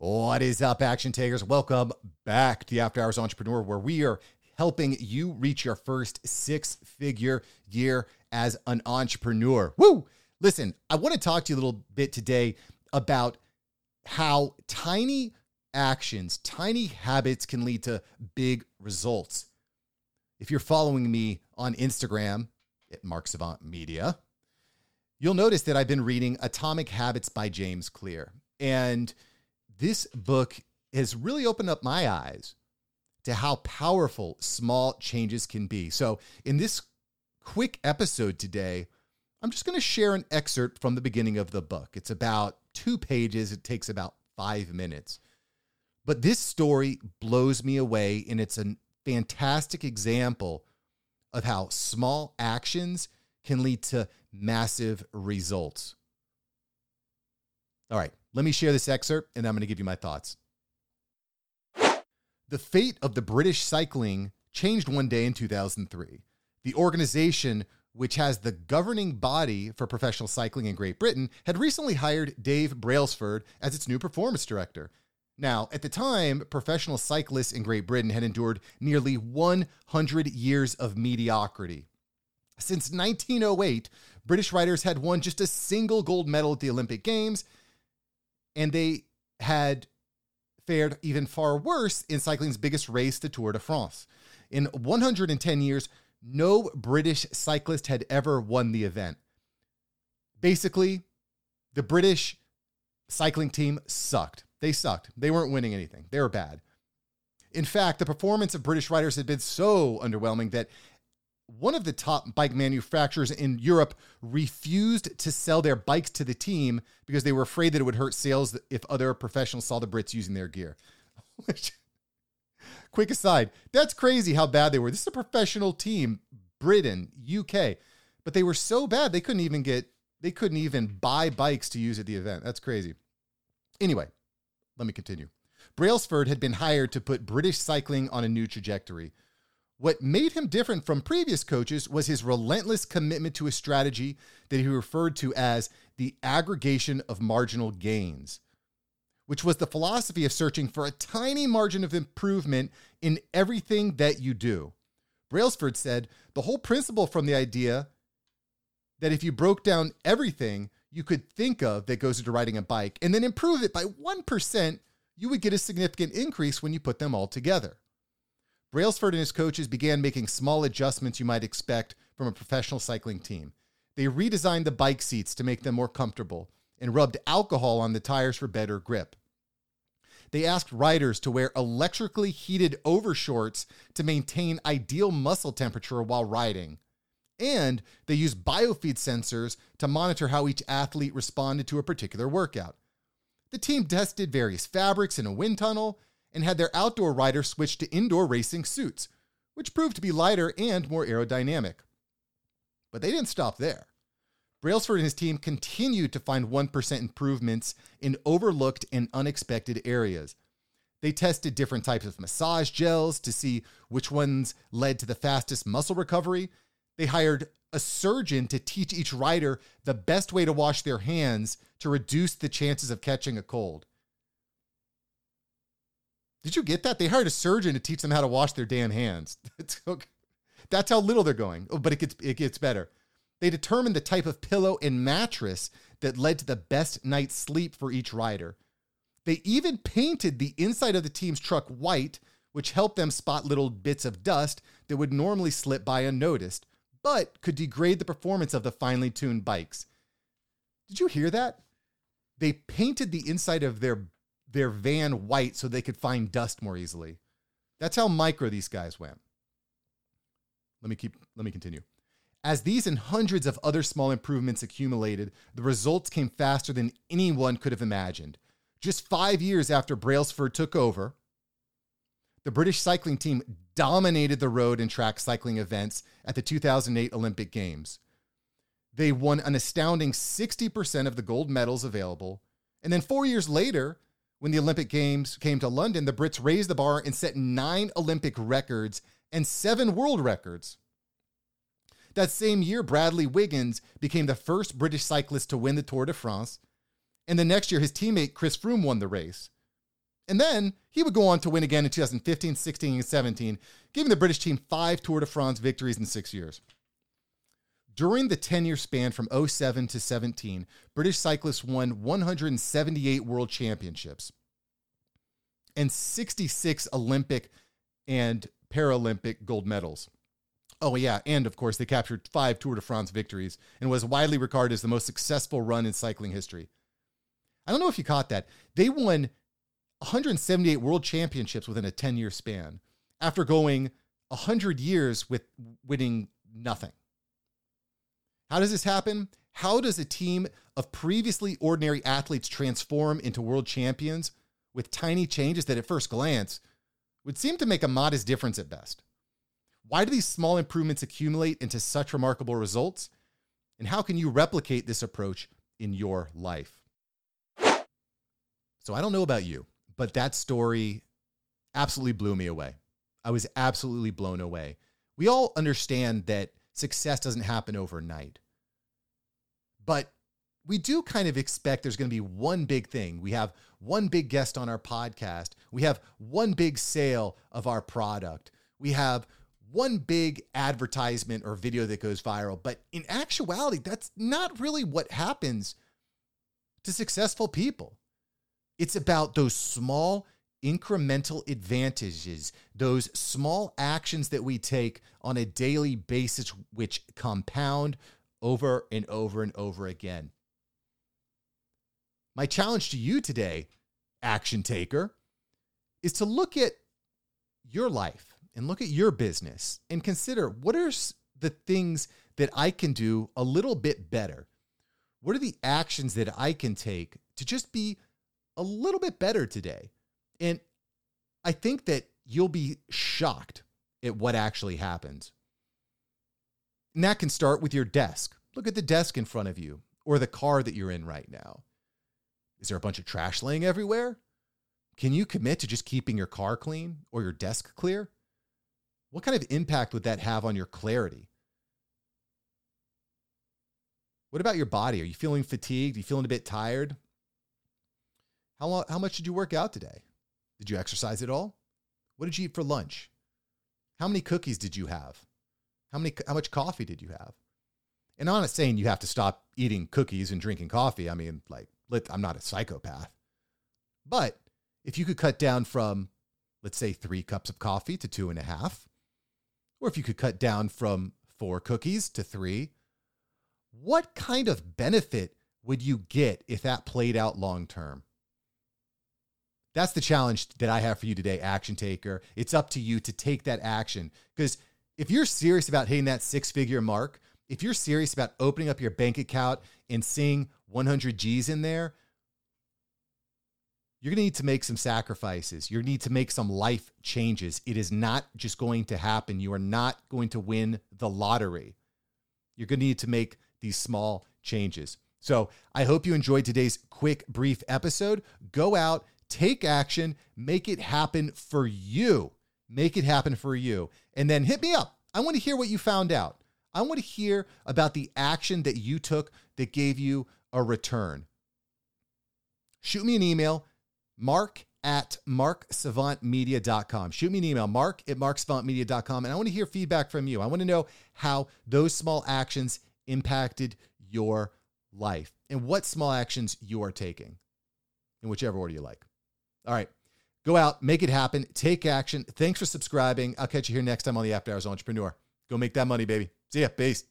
What is up, action takers? Welcome back to the After Hours Entrepreneur, where we are helping you reach your first six figure year as an entrepreneur. Woo! Listen, I want to talk to you a little bit today about how tiny actions, tiny habits can lead to big results. If you're following me on Instagram at Mark Savant Media, you'll notice that I've been reading Atomic Habits by James Clear. And this book has really opened up my eyes to how powerful small changes can be. So, in this quick episode today, I'm just going to share an excerpt from the beginning of the book. It's about two pages, it takes about five minutes. But this story blows me away, and it's a fantastic example of how small actions can lead to massive results. All right, let me share this excerpt and I'm going to give you my thoughts. The fate of the British cycling changed one day in 2003. The organization, which has the governing body for professional cycling in Great Britain, had recently hired Dave Brailsford as its new performance director. Now, at the time, professional cyclists in Great Britain had endured nearly 100 years of mediocrity. Since 1908, British riders had won just a single gold medal at the Olympic Games and they had fared even far worse in cycling's biggest race, the Tour de France. In 110 years, no British cyclist had ever won the event. Basically, the British cycling team sucked. They sucked. They weren't winning anything. They were bad. In fact, the performance of British riders had been so underwhelming that one of the top bike manufacturers in Europe refused to sell their bikes to the team because they were afraid that it would hurt sales if other professionals saw the Brits using their gear. Quick aside, that's crazy how bad they were. This is a professional team, Britain, UK, but they were so bad they couldn't even get they couldn't even buy bikes to use at the event. That's crazy. Anyway, let me continue. Brailsford had been hired to put British cycling on a new trajectory. What made him different from previous coaches was his relentless commitment to a strategy that he referred to as the aggregation of marginal gains, which was the philosophy of searching for a tiny margin of improvement in everything that you do. Brailsford said the whole principle from the idea that if you broke down everything you could think of that goes into riding a bike and then improve it by 1%, you would get a significant increase when you put them all together. Brailsford and his coaches began making small adjustments you might expect from a professional cycling team. They redesigned the bike seats to make them more comfortable and rubbed alcohol on the tires for better grip. They asked riders to wear electrically heated overshorts to maintain ideal muscle temperature while riding. And they used biofeed sensors to monitor how each athlete responded to a particular workout. The team tested various fabrics in a wind tunnel and had their outdoor riders switch to indoor racing suits, which proved to be lighter and more aerodynamic. But they didn't stop there. Brailsford and his team continued to find 1% improvements in overlooked and unexpected areas. They tested different types of massage gels to see which ones led to the fastest muscle recovery. They hired a surgeon to teach each rider the best way to wash their hands to reduce the chances of catching a cold. Did you get that? They hired a surgeon to teach them how to wash their damn hands. That's how little they're going. Oh, but it gets it gets better. They determined the type of pillow and mattress that led to the best night's sleep for each rider. They even painted the inside of the team's truck white, which helped them spot little bits of dust that would normally slip by unnoticed, but could degrade the performance of the finely tuned bikes. Did you hear that? They painted the inside of their their van white so they could find dust more easily. That's how micro these guys went. Let me keep let me continue. As these and hundreds of other small improvements accumulated, the results came faster than anyone could have imagined. Just 5 years after Brailsford took over, the British cycling team dominated the road and track cycling events at the 2008 Olympic Games. They won an astounding 60% of the gold medals available. And then 4 years later, when the Olympic Games came to London, the Brits raised the bar and set nine Olympic records and seven world records. That same year, Bradley Wiggins became the first British cyclist to win the Tour de France. And the next year, his teammate Chris Froome won the race. And then he would go on to win again in 2015, 16, and 17, giving the British team five Tour de France victories in six years. During the 10 year span from 07 to 17, British cyclists won 178 world championships and 66 Olympic and Paralympic gold medals. Oh, yeah. And of course, they captured five Tour de France victories and was widely regarded as the most successful run in cycling history. I don't know if you caught that. They won 178 world championships within a 10 year span after going 100 years with winning nothing. How does this happen? How does a team of previously ordinary athletes transform into world champions with tiny changes that at first glance would seem to make a modest difference at best? Why do these small improvements accumulate into such remarkable results? And how can you replicate this approach in your life? So I don't know about you, but that story absolutely blew me away. I was absolutely blown away. We all understand that success doesn't happen overnight. But we do kind of expect there's going to be one big thing. We have one big guest on our podcast. We have one big sale of our product. We have one big advertisement or video that goes viral. But in actuality, that's not really what happens to successful people. It's about those small incremental advantages, those small actions that we take on a daily basis, which compound over and over and over again. My challenge to you today, action taker, is to look at your life and look at your business and consider what are the things that I can do a little bit better? What are the actions that I can take to just be a little bit better today? And I think that you'll be shocked at what actually happens. And that can start with your desk. Look at the desk in front of you or the car that you're in right now. Is there a bunch of trash laying everywhere? Can you commit to just keeping your car clean or your desk clear? What kind of impact would that have on your clarity? What about your body? Are you feeling fatigued? Are you feeling a bit tired? How, long, how much did you work out today? Did you exercise at all? What did you eat for lunch? How many cookies did you have? How many how much coffee did you have? And I'm not saying you have to stop eating cookies and drinking coffee. I mean, like, I'm not a psychopath. But if you could cut down from, let's say, three cups of coffee to two and a half, or if you could cut down from four cookies to three, what kind of benefit would you get if that played out long term? That's the challenge that I have for you today, action taker. It's up to you to take that action. Because if you're serious about hitting that six figure mark, if you're serious about opening up your bank account and seeing 100 G's in there, you're going to need to make some sacrifices. You need to make some life changes. It is not just going to happen. You are not going to win the lottery. You're going to need to make these small changes. So I hope you enjoyed today's quick, brief episode. Go out, take action, make it happen for you. Make it happen for you. And then hit me up. I want to hear what you found out. I want to hear about the action that you took that gave you a return. Shoot me an email, mark at marksavantmedia.com. Shoot me an email, mark at marksavantmedia.com. And I want to hear feedback from you. I want to know how those small actions impacted your life and what small actions you are taking in whichever order you like. All right. Go out, make it happen, take action. Thanks for subscribing. I'll catch you here next time on the After Hours Entrepreneur. Go make that money, baby. See ya. Peace.